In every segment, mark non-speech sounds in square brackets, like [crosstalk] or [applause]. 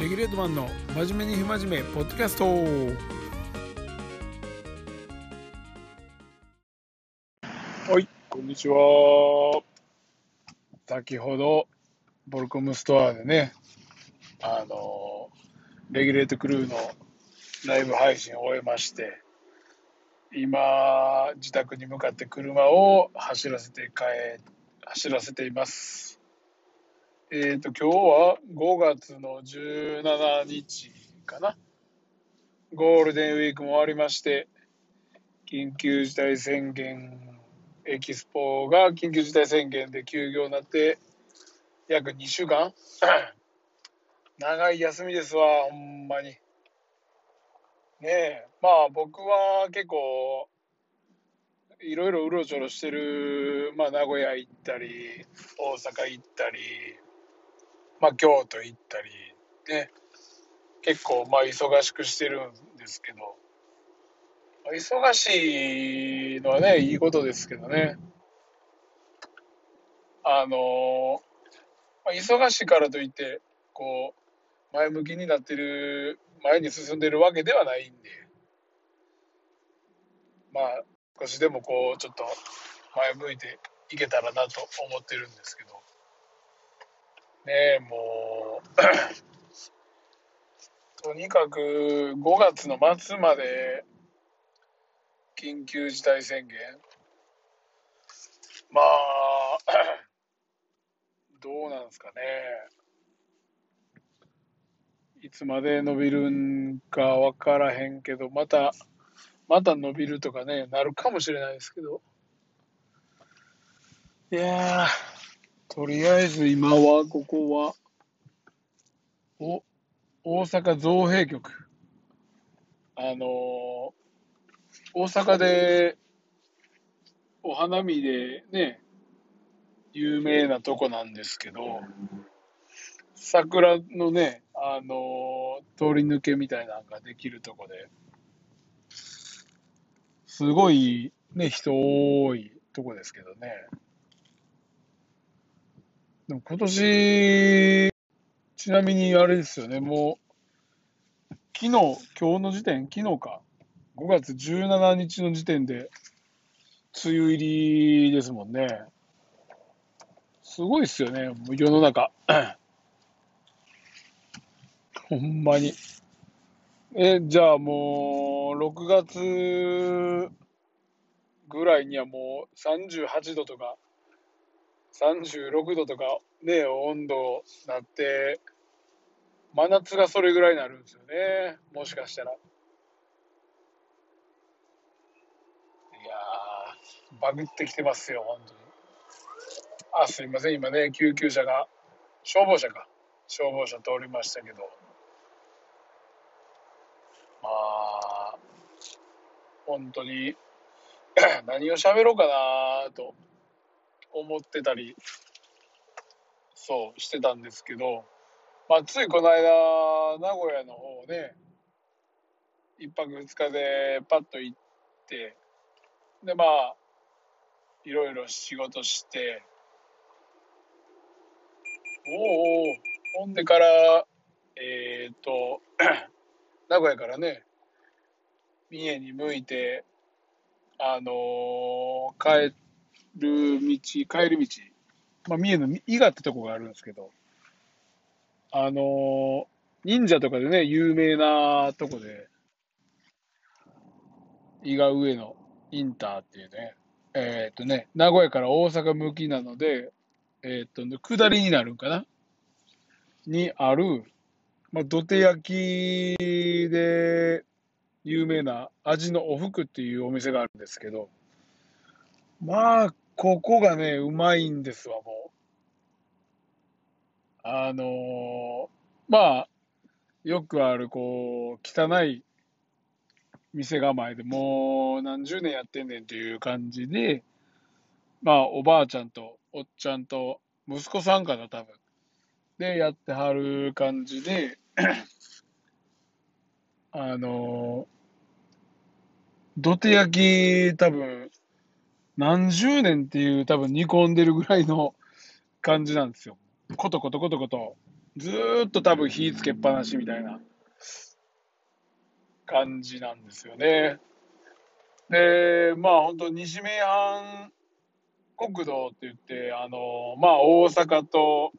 レギュレートマンの真面目に不真面目ポッドキャスト。はいこんにちは。先ほどボルコムストアでねあのレギュレートクルーのライブ配信を終えまして今自宅に向かって車を走らせて帰走らせています。えっ、ー、と今日は5月の17日かな。ゴールデンウィークも終わりまして緊急事態宣言エキスポが緊急事態宣言で休業になって約2週間。[clears throat] 長い休みですわほんまに。ねえまあ僕は結構いろいろうろちょろしてる、まあ、名古屋行ったり大阪行ったり、まあ、京都行ったりね。結構まあ忙しくしてるんですけど、ま、忙しいのはねいいことですけどね。あのま、忙しいからといってこう前向きになってる前に進んでるわけではないんで。まあ少しでもこうちょっと前向いていけたらなと思ってるんですけど。ねえもう。[coughs] とにかく5月の末まで緊急事態宣言。まあ [coughs] どうなんですかね。いつまで伸びるんか分からへんけどまたまた伸びるとかね、なるかもしれないですけど。いやー、とりあえず今は、ここは、お、大阪造幣局。あのー、大阪で、お花見でね、有名なとこなんですけど、桜のね、あのー、通り抜けみたいなのができるとこで、すごいね、人多いとこですけどね。でも今年、ちなみにあれですよね、もう、昨日、今日の時点、昨日か、5月17日の時点で、梅雨入りですもんね。すごいっすよね、もう世の中。[coughs] ほんまに。え、じゃあもう、6月ぐらいにはもう38度とか、36度とかね、温度なって、真夏がそれぐらいになるんですよね。もしかしたら。いや、バグってきてますよ、本当に。あ、すいません、今ね、救急車が、消防車か。消防車通りましたけど。まあ、本当に [clears throat] 何を喋ろうかなと思ってたり、そうしてたんですけど、まあ、ついこの間、名古屋の方ね、一泊二日でパッと行って、で、まあ、いろいろ仕事して、おお、ほんでから、えっ、ー、と、[clears throat] 名古屋からね、三重に向いて、あのー、帰る道、帰る道、まあ、三重の伊賀ってとこがあるんですけど、あの、忍者とかでね、有名なとこで、伊賀上野インターっていうね、えっ、とね、名古屋から大阪向きなので、えっ、と、下りになるんかなにある、まあ、土手焼きで有名な味のおふくっていうお店があるんですけど、まあ、ここがね、うまいんですわ、もう。あのー、まあ、よくある、こう、汚い店構えでもう何十年やってんねんっていう感じで、まあ、おばあちゃんとおっちゃんと息子さんかな、多分。で、やってはる感じで、あの、土手焼き多分、何十年っていう多分煮込んでるぐらいの感じなんですよ。コトコトコトコトずーっと多分火つけっぱなしみたいな感じなんですよね。で、まあ本当西名阪国道って言って、あの、まあ大阪と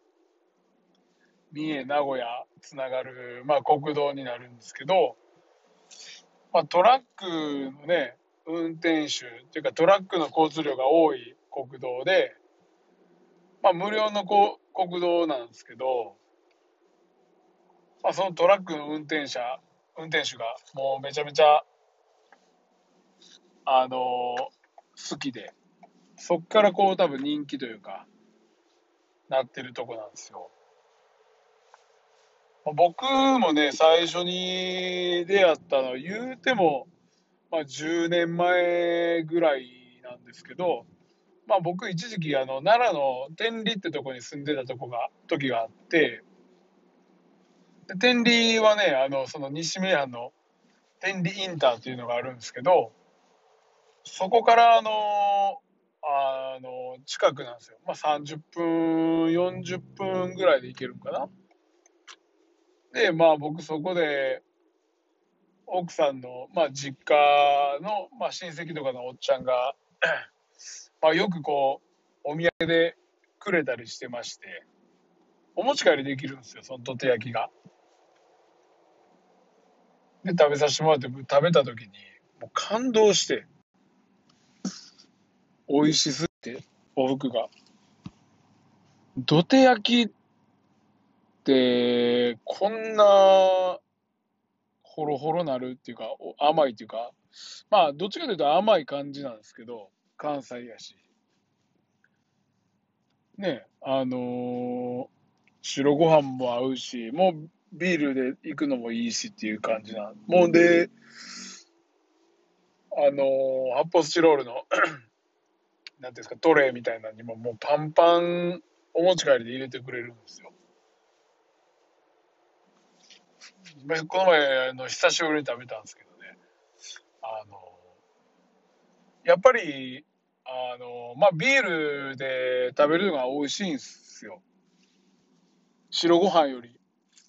三重、名古屋つながる、まあ国道になるんですけど、まあトラックのね、運転手っていうかトラックの交通量が多い国道で、まあ無料のこ国道なんですけど、まあそのトラックの運転者、運転手がもうめちゃめちゃあの好きで、そっからこう多分人気というか、なってるとこなんですよ。僕もね、最初に出会ったの言うても、まあ、10年前ぐらいなんですけど、まあ、僕一時期あの奈良の天理ってとこに住んでたとこが時があってで天理はねあのその西名阪の天理インターっていうのがあるんですけどそこからあの、あの、近くなんですよ。まあ、30分、40分ぐらいで行けるんかな。で、まあ僕そこで、奥さんの、まあ実家の、まあ親戚とかのおっちゃんが [clears throat] まあよくこう、お土産でくれたりしてまして、お持ち帰りできるんですよ、その土手焼きが。で、食べさせてもらって、食べた時に、もう感動して、美味しすぎて、おふくが。土手焼きって、こんな、ほろほろなるっていうか、甘いっていうか、まあ、どっちかというと甘い感じなんですけど、関西やし。ね、あのー、白ご飯も合うし、もうビールで行くのもいいしっていう感じなん。もうで、あのー、発泡スチロールのなんていうんですか、トレーみたいなのにももうパンパンお持ち帰りで入れてくれるんですよ。この前、の、久しぶりに食べたんですけどね、あの、やっぱり、あの、まあ、ビールで食べるのが美味しいんですよ。白ご飯より。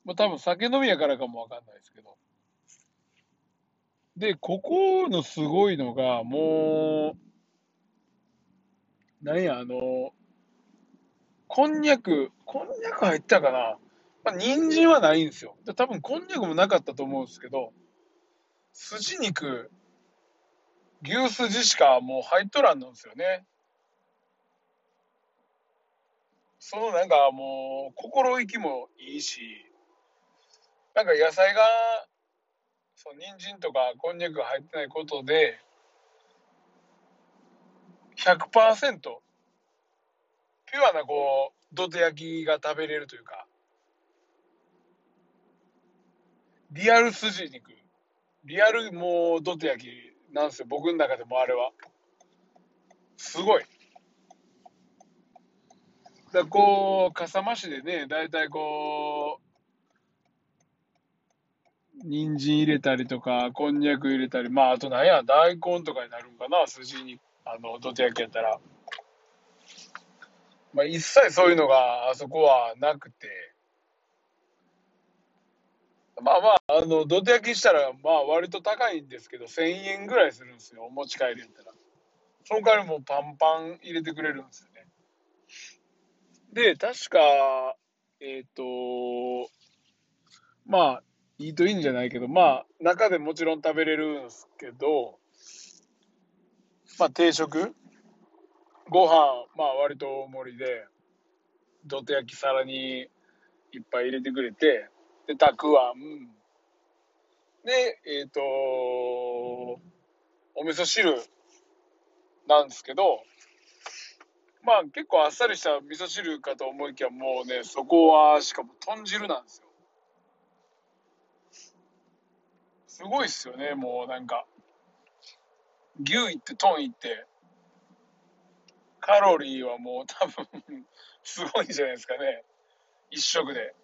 まあ、多分酒飲みやからかもわかんないですけど。で、ここのすごいのが、もう、なんや、あの、こんにゃく、こんにゃく入ったかなまあ、人参はないんですよ。で多分こんにゃくもなかったと思うんですけど、筋肉、牛すじしかもう入っとらんのですよね。そのなんかもう心意気もいいし、なんか野菜が、そう、人参とかこんにゃくが入ってないことで、100%ピュアなこう土手焼きが食べれるというかリアル筋肉。リアルもう土手焼きなんですよ。僕の中でもあれは。すごい。だこう笠間市でね大体こう人参入れたりとかこんにゃく入れたりまああと何や大根とかになるんかな筋肉あの、土手焼きやったら。まあ、一切そういうのがあそこはなくて、まあまあ、あの、土手焼きしたら、まあ割と高いんですけど、1000円ぐらいするんですよ、お持ち帰りやったら。その代わりもパンパン入れてくれるんですよね。で、確か、えっ、ー、と、まあ、いいといいんじゃないけど、まあ、中でもちろん食べれるんですけど、まあ、定食？ご飯、まあ、割と大盛りで、どて焼き皿にいっぱい入れてくれて、で、たくあん、で、えっ、ー、と、お味噌汁なんですけど、まあ結構あっさりした味噌汁かと思いきやもうね、そこはしかも豚汁なんですよ。すごいっすよね、もうなんか。牛行ってトン行って、カロリーはもう多分 [laughs] すごいんじゃないですかね。一食で。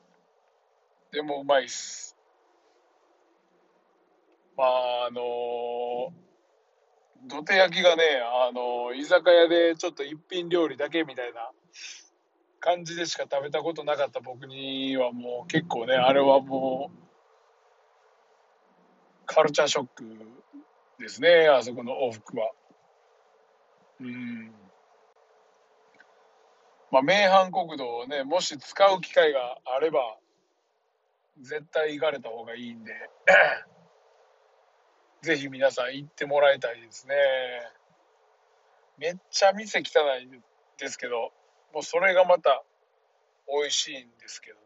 でもうまいっす。まあ、あのー、土手焼きがね、あのー、居酒屋でちょっと一品料理だけみたいな感じでしか食べたことなかった僕にはもう結構ね、あれはもう、カルチャーショックですね、あそこの往復は。うん。まあ、名阪国道をね、もし使う機会があれば、絶対行かれた方がいいんで、[coughs] ぜひ皆さん行ってもらいたいですね。めっちゃ店汚いですけど、もうそれがまた美味しいんですけどね。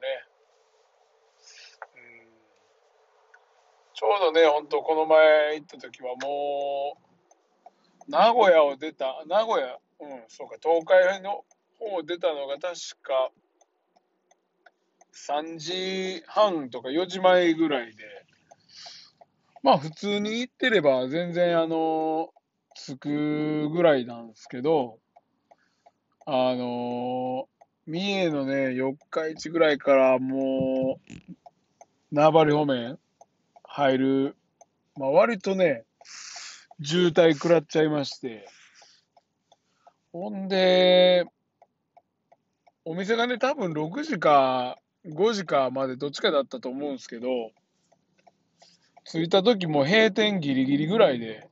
うん、ちょうどね、ほんとこの前行った時はもう、名古屋を出た、名古屋、うん、そうか、東海の方を出たのが確か3時半とか4時前ぐらいで、まあ普通に行ってれば全然あの、着くぐらいなんですけど、あの三重のね、四日市ぐらいからもう、縄張り方面入る、まあ割とね、渋滞食らっちゃいまして、ほんで、お店がね、多分6時か5時かまでどっちかだったと思うんですけど、着いた時も閉店ギリギリぐらいで、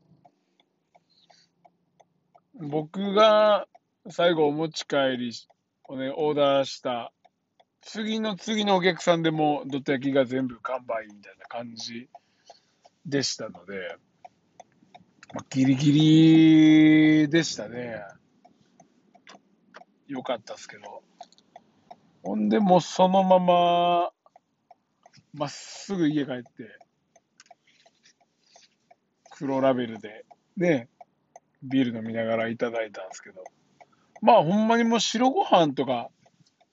僕が最後お持ち帰りをね、オーダーした、次の次のお客さんでも、どて焼きが全部完売みたいな感じでしたので、まあ、ギリギリでしたね。よかったっすけど。ほんで、もうそのまま、まっすぐ家帰って、黒ラベルで、ね、ビール飲みながらいただいたんですけど、まあほんまにもう白ご飯とか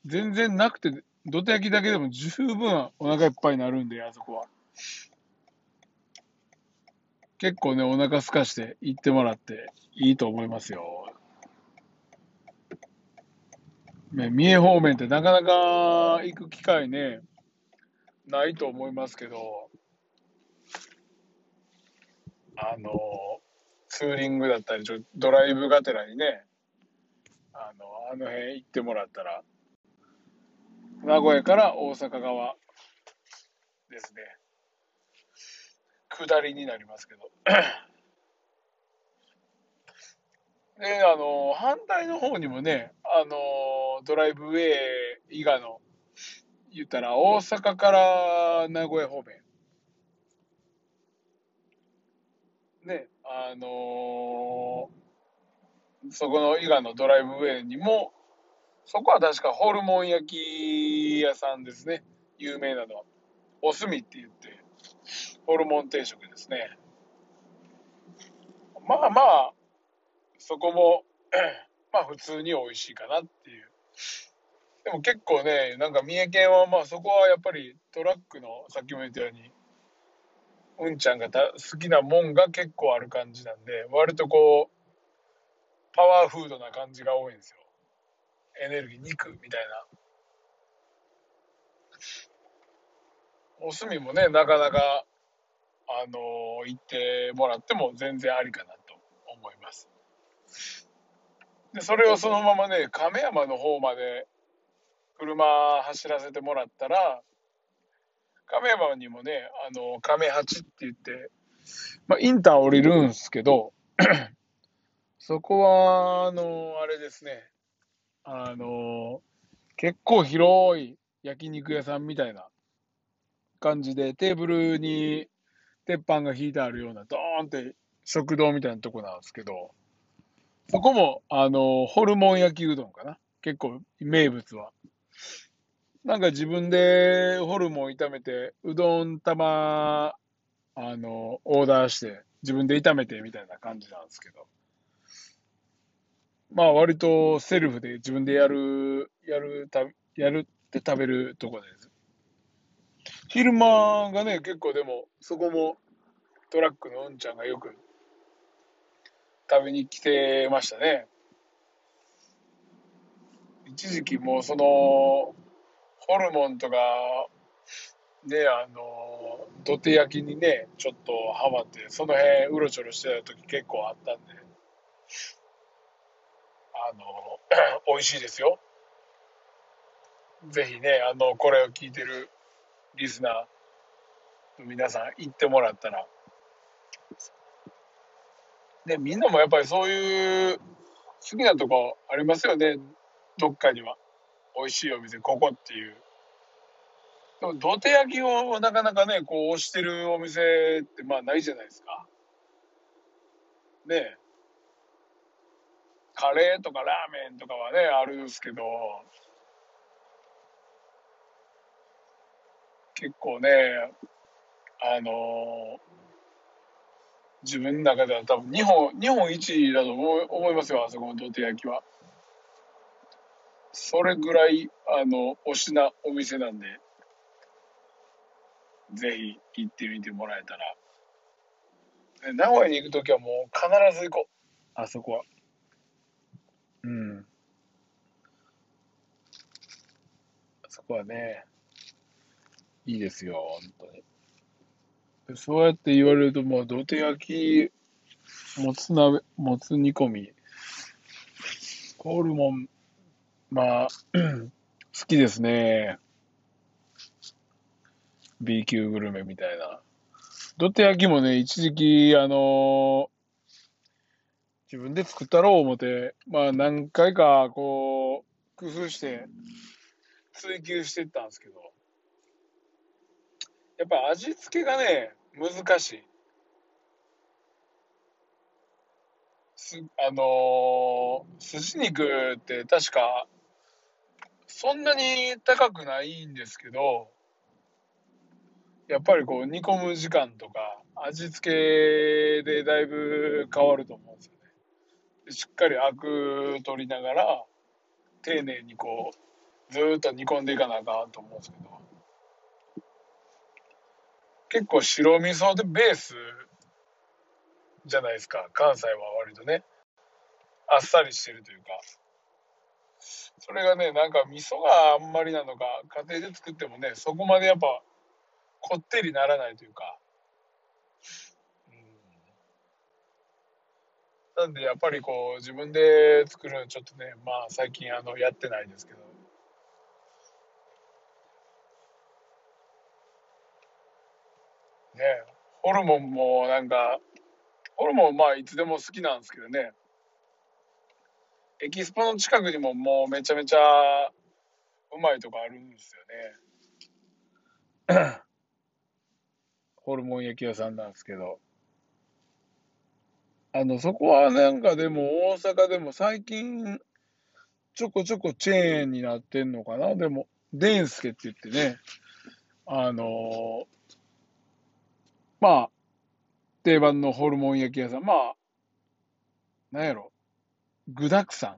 全然なくて、どて焼きだけでも十分お腹いっぱいになるんで、あそこは。結構ね、お腹空かして行ってもらっていいと思いますよ。ね、三重方面ってなかなか行く機会ね、ないと思いますけど、あの、ツーリングだったり、ちょドライブがてらにね、あの、あの辺行ってもらったら、名古屋から大阪側ですね。下りになりますけど。で、あの、反対の方にもね、あの、ドライブウェイ以外の、言ったら大阪から名古屋方面。ね、あのー、そこの伊賀のドライブウェイにも、そこは確かホルモン焼き屋さんですね。有名なのは。おすみって言って、ホルモン定食ですね。まあまあ、そこも [clears throat] まあ普通に美味しいかなっていう。でも結構ね、なんか三重県はまあそこはやっぱりトラックの、さっきも言ったように、うんちゃんがた好きなもんが結構ある感じなんで、割とこう、パワーフードな感じが多いんですよ。エネルギー、肉みたいな。お墨もね、なかなか、あの、行ってもらっても全然ありかなと思います。で、それをそのままね、亀山の方まで車走らせてもらったら、亀山にもね、あの、亀八って言って、まあ、インター降りるんすけど、[clears throat] そこは、あの、あれですね、あの、結構広い焼肉屋さんみたいな感じで、テーブルに鉄板が引いてあるような、ドーンって食堂みたいなとこなんですけど、そこも、あの、ホルモン焼きうどんかな。結構名物は。なんか自分でホルモン炒めて、うどん玉、あの、オーダーして、自分で炒めてみたいな感じなんですけど。まあ割とセルフで自分でやる、やる、たやるって食べるとこです。昼間がね、結構でも、そこもトラックのうんちゃんがよく食べに来てましたね。一時期もうその、ホルモンとか、ね、あの、土手焼きにね、ちょっとハマって、その辺うろちょろしてた時結構あったんで、あの、[clears throat] 美味しいですよ。ぜひね、あの、これを聞いてるリスナーの皆さん行ってもらったら。で、みんなもやっぱりそういう好きなとこありますよね。どっかには。美味しいお店、ここっていう。でも、土手焼きをなかなかね、こう、推してるお店ってまあないじゃないですか。ねえ。カレーとかラーメンとかはね、あるんですけど、結構ね、あのー自分の中では多分日本、日本一だと思いますよ、あそこの土手焼きは。それぐらい、あの、推しなお店なんで、ぜひ行ってみてもらえたら。名古屋に行くときはもう必ず行こう。あそこは。うん。あそこはね、いいですよ、本当に。そうやって言われると、もう土手焼き、もつ鍋、もつ煮込み、ホルモン、まあ、[clears throat] 好きですね。B 級グルメみたいな。土手焼きもね、一時期、あの自分で作ったろう思って、まあ何回かこう、工夫して、追求してったんですけど、やっぱ味付けがね、難しい。すあのー筋肉って確か、そんなに高くないんですけど、やっぱりこう煮込む時間とか味付けでだいぶ変わると思うんですよね。しっかりアク取りながら丁寧にこうずっと煮込んでいかなあかんと思うんですけど結構白味噌でベースじゃないですか。関西は割とね。あっさりしてるというか。それがねなんか味噌があんまりなのか家庭で作ってもねそこまでやっぱこってりならないというか、うん、なんでやっぱりこう自分で作るのちょっとねまあ最近あのやってないですけど。ね。ホルモンもなんかホルモンまあいつでも好きなんですけどね。エキスポの近くにももうめちゃめちゃうまいとこあるんですよね。[coughs] ホルモン焼き屋さんなんですけど。あのそこはなんかでも大阪でも最近ちょこちょこチェーンになってんのかな。でもデンスケって言ってね。あのまあ定番のホルモン焼き屋さん。まあなんやろ。具沢山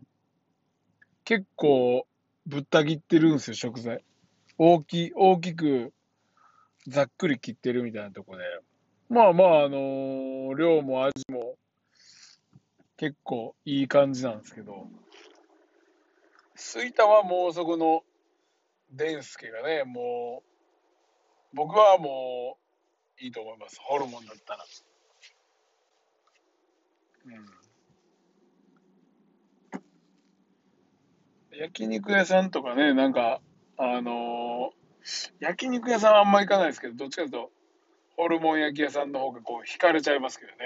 結構ぶった切ってるんですよ食材。大き大きくざっくり切ってるみたいなとこで。まあまああの量も味も結構いい感じなんですけど。吹田はもうそこのデンスケがねもう僕はもういいと思いますホルモンだったらうん焼肉屋さんとかね、なんか、あのー焼肉屋さんはあんま行かないですけど、どっちかというと、ホルモン焼き屋さんの方がこう、惹かれちゃいますけどね。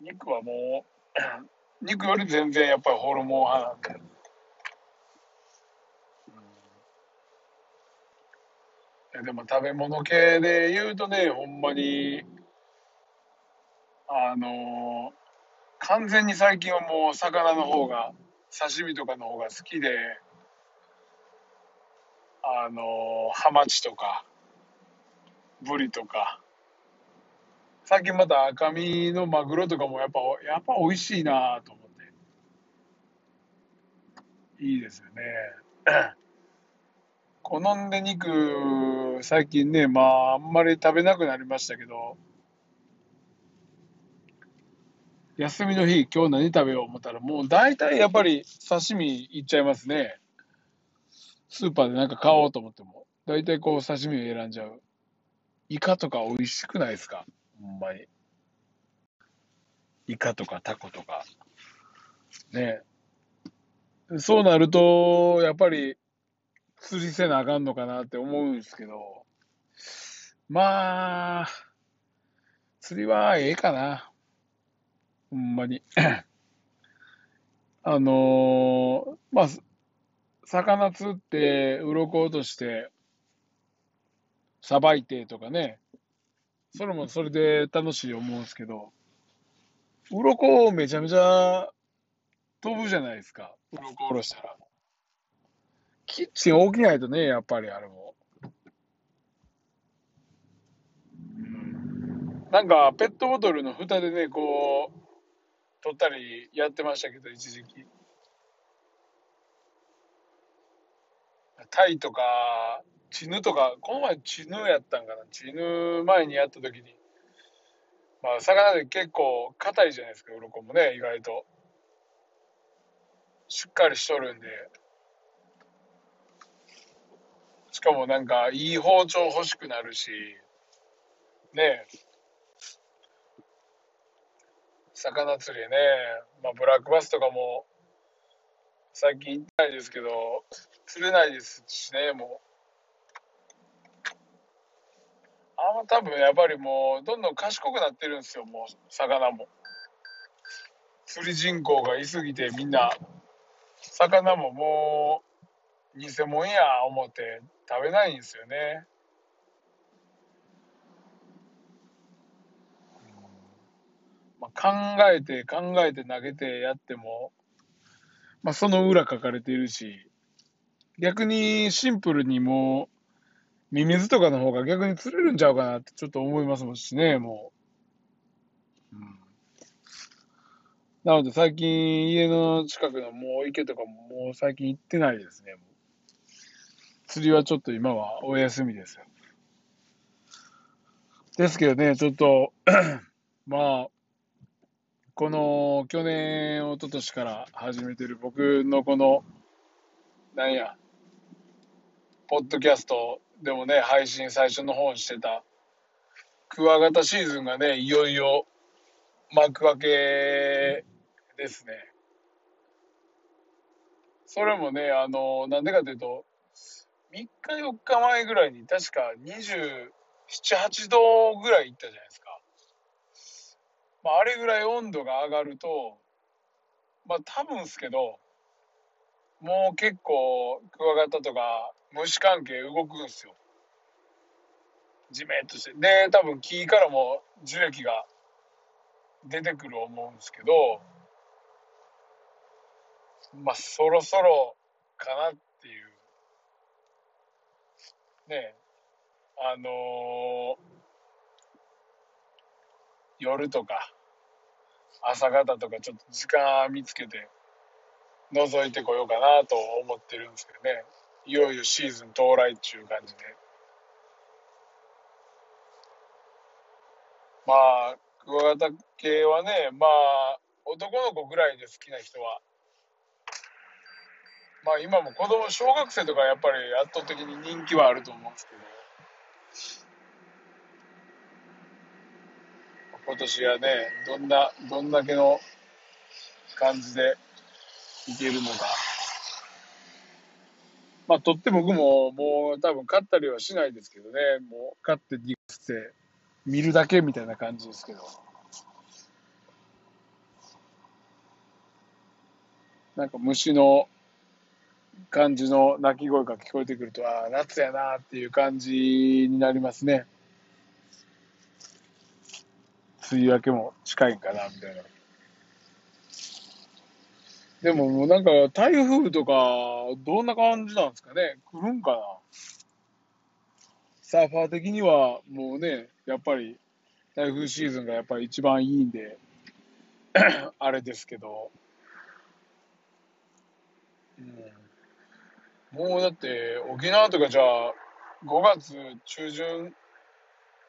肉はもう、肉より全然やっぱりホルモン派なんで。やでも食べ物系で言うとね、ほんまに、あの完全に最近はもう魚の方が、刺身とかの方が好きで、あのハマチとか、ブリとか、最近また赤身のマグロとかもやっぱ、やっぱ美味しいなと思って。いいですよね。好んで肉、最近ね、まあ、あんまり食べなくなりましたけど、休みの日、今日何食べよう思ったら、もう大体やっぱり刺身いっちゃいますね。スーパーでなんか買おうと思っても、大体こう刺身を選んじゃう。イカとか美味しくないですか？ほんまに。イカとかタコとか。ねそうなると、やっぱり釣りせなあかんのかなって思うんですけど、まあ、釣りはええかな。ほんまに。[coughs] あのーまあ、魚釣って、鱗落として、さばいてとかね、それもそれで楽しい思うんですけど、鱗めちゃめちゃ飛ぶじゃないですか。鱗下ろしたら。キッチン大きないとね、やっぱりあれも。なんか、ペットボトルの蓋でね、こう、取ったりやってましたけど、一時期。タイとか、チヌとか、この前チヌやったんかな。チヌ前にやった時に、まあ、魚で結構硬いじゃないですか、鱗もね、意外と。しっかりしとるんで。しかもなんか、いい包丁欲しくなるし、ね魚釣りね、まあ、ブラックバスとかも、最近行ったいですけど、釣れないですしね、もう。あんま多分やっぱりもう、どんどん賢くなってるんですよ、もう、魚も。釣り人口がいすぎてみんな魚ももう偽物や思って食べないんですよね。まあ、考えて考えて投げてやっても、まあ、その裏書かれているし、逆にシンプルにもう、ミミズとかの方が逆に釣れるんちゃうかなってちょっと思いますもんしね、もう。うんなので最近家の近くのもう池とかももう最近行ってないですね。釣りはちょっと今はお休みですよ。ですけどね、ちょっと [clears throat] まあ、この去年、一昨年から始めてる僕のこの、なんや、ポッドキャストでもね、配信最初の方にしてた、クワガタシーズンがね、いよいよ幕開けですね。それもね、あの、なんでかというと、3日4日前ぐらいに確か27、8度ぐらい行ったじゃないですか。まあ、あれぐらい温度が上がると、まあ多分ですけど、もう結構クワガタとか虫関係動くんすよ。じめっとして。で、多分木からも樹液が出てくる思うんですけど、まあ、そろそろかなって。ねあの、夜とか、朝方とかちょっと時間見つけて、覗いてこようかなと思ってるんですけどね。いよいよシーズン到来っていう感じで。まあ、クワガタ系はね、まあ、男の子ぐらいで好きな人はまあ今も子供、小学生とかやっぱり圧倒的に人気はあると思うんですけど、今年はね、どんな、どんだけの感じでいけるのか。まあ、とって僕ももう多分勝ったりはしないですけどね、もう勝ってディグして見るだけみたいな感じですけど。なんか虫の感じの鳴き声が聞こえてくると、ああ、夏やなっていう感じになりますね。梅雨明けも近いんかな、みたいな。でももうなんか台風とか、どんな感じなんですかね来るんかなサーファー的にはもうね、やっぱり台風シーズンがやっぱり一番いいんで、[coughs] あれですけど、うんもうだって、沖縄とかじゃあ、5月中旬、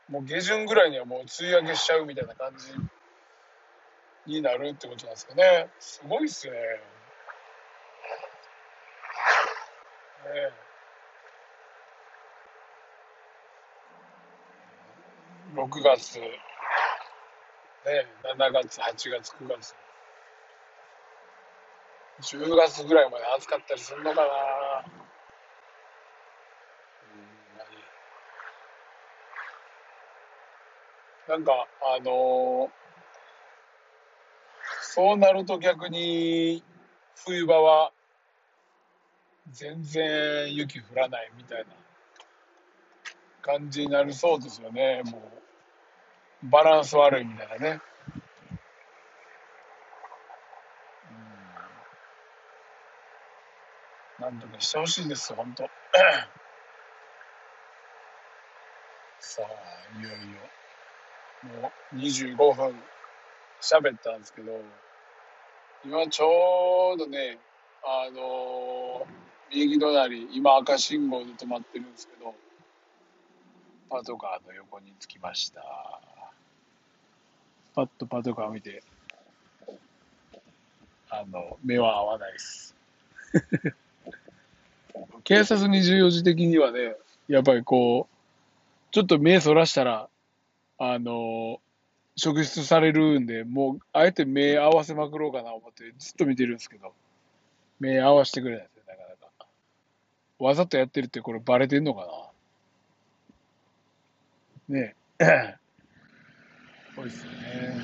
もう下旬ぐらいにはもう梅雨明けしちゃうみたいな感じになるってことなんですかね。すごいっすね。ねえ6月、ね、7月、8月、9月。10月ぐらいまで暑かったりするのかななんか、あのー、そうなると逆に冬場は全然雪降らないみたいな感じになりそうですよね。もう、バランス悪いみたいなね。なんとかしてほしいんです、本当 [clears throat] さあ、いよいよ、もう25分喋ったんですけど、今ちょうどね、あのー、右隣、今赤信号で止まってるんですけど、パトカーの横に着きました。パッとパトカー見て、あの、目は合わないです。[laughs] 警察24時的にはね、やっぱりこう、ちょっと目そらしたら、あの、職質されるんで、もう、あえて目合わせまくろうかな思ってずっと見てるんですけど、目合わせてくれないですよ、なかなか。わざとやってるってこれバレてんのかなねえ。[coughs] そうですよね。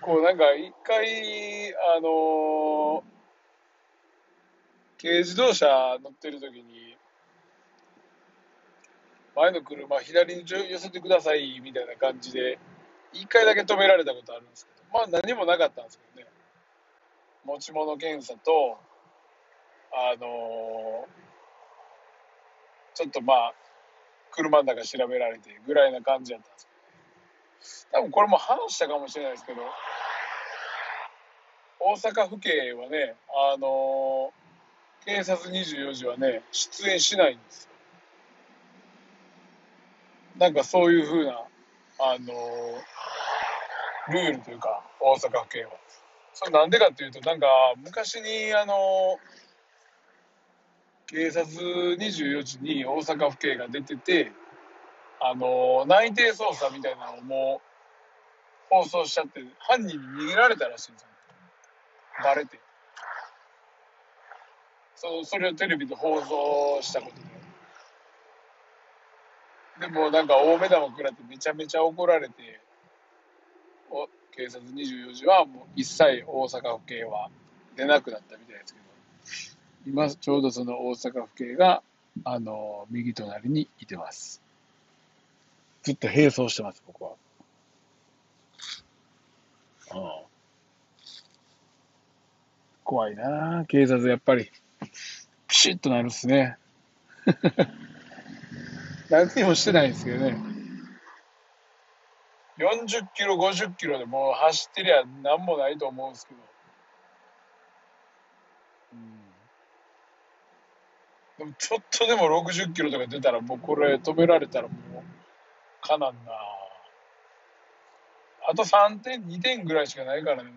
こうなんか一回、あのー軽自動車乗ってる時に、前の車左に寄せてくださいみたいな感じで、一回だけ止められたことあるんですけど、まあ何もなかったんですけどね。持ち物検査と、あの、ちょっとまあ、車の中調べられてぐらいな感じだったんですけど、多分これも話したかもしれないですけど、大阪府警はね、あの警察24時はね、出演しないんですよ。なんかそういうふうな、あのー、ルールというか、大阪府警は。それなんでかっていうと、なんか昔に、あのー、警察24時に大阪府警が出てて、あのー、内定捜査みたいなのをもう放送しちゃって、犯人に逃げられたらしいんですよ。バレて。そそれをテレビで放送したことで。でもなんか大目玉食らってめちゃめちゃ怒られて、お警察24時はもう一切大阪府警は出なくなったみたいですけど、今ちょうどその大阪府警が、あの、右隣にいてます。ずっと並走してます、僕は。うん。怖いな警察やっぱり。ピシッとなるっすね。何にもしてないんですけどね。40キロ、50キロでもう走ってりゃ何もないと思うんですけど。うん、でもちょっとでも60キロとか出たらもうこれ止められたらもうかなんなあと3点、2点ぐらいしかないからね。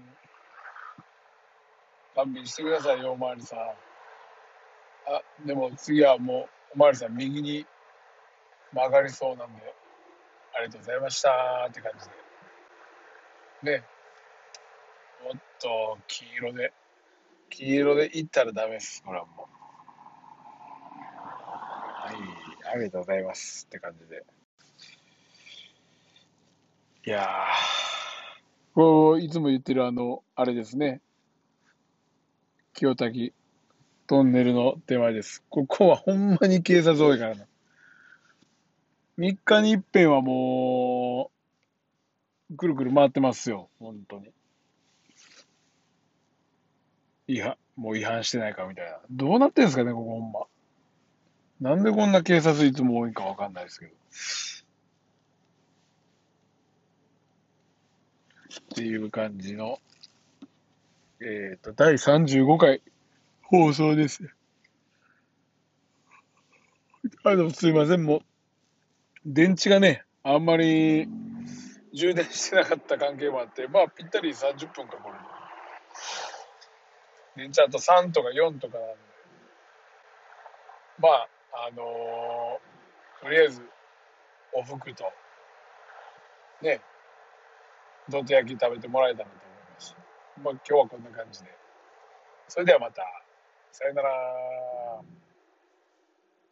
勘弁してくださいよ、おまわりさん。あ、でも次はもう、おまわりさん右に曲がりそうなんで、ありがとうございましたって感じで。ね。おっと、黄色で、黄色で行ったらダメです、これはもう。はい、ありがとうございますって感じで。いやー、こう、いつも言ってるあの、あれですね。清滝トンネルの手前です。ここはほんまに警察多いからな。3日に一遍はもう、くるくる回ってますよ。本当に。違反、もう違反してないかみたいな。どうなってんすかね、ここほんま。なんでこんな警察いつも多いかわかんないですけど。っていう感じのえっ、ー、と、第35回放送です。あの、すいません、もう、電池がね、あんまり充電してなかった関係もあって、まあ、ぴったり30分か、これ。電池あと3とか4とかなんで、まあ、あのー、とりあえず、おふくと、ね、どて焼き食べてもらえたらと思います。まあ、今日はこんな感じで。それではまた。さよなら。